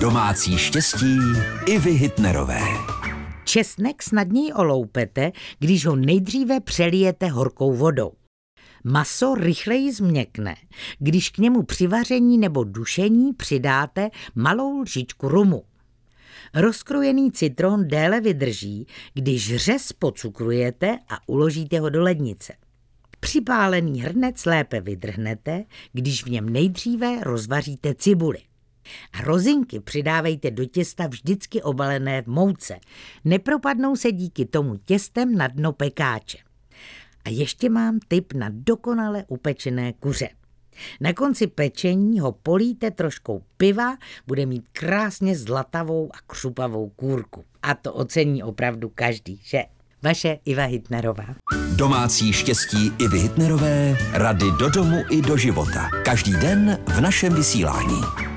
Domácí štěstí i vy Hitnerové. Česnek snadněji oloupete, když ho nejdříve přelijete horkou vodou. Maso rychleji změkne, když k němu při vaření nebo dušení přidáte malou lžičku rumu. Rozkrojený citron déle vydrží, když řez pocukrujete a uložíte ho do lednice. Připálený hrnec lépe vydrhnete, když v něm nejdříve rozvaříte cibuli. A rozinky přidávejte do těsta vždycky obalené v mouce. Nepropadnou se díky tomu těstem na dno pekáče. A ještě mám tip na dokonale upečené kuře. Na konci pečení ho políte troškou piva, bude mít krásně zlatavou a křupavou kůrku. A to ocení opravdu každý, že? Vaše Iva Hitnerová. Domácí štěstí i Hitnerové, rady do domu i do života. Každý den v našem vysílání.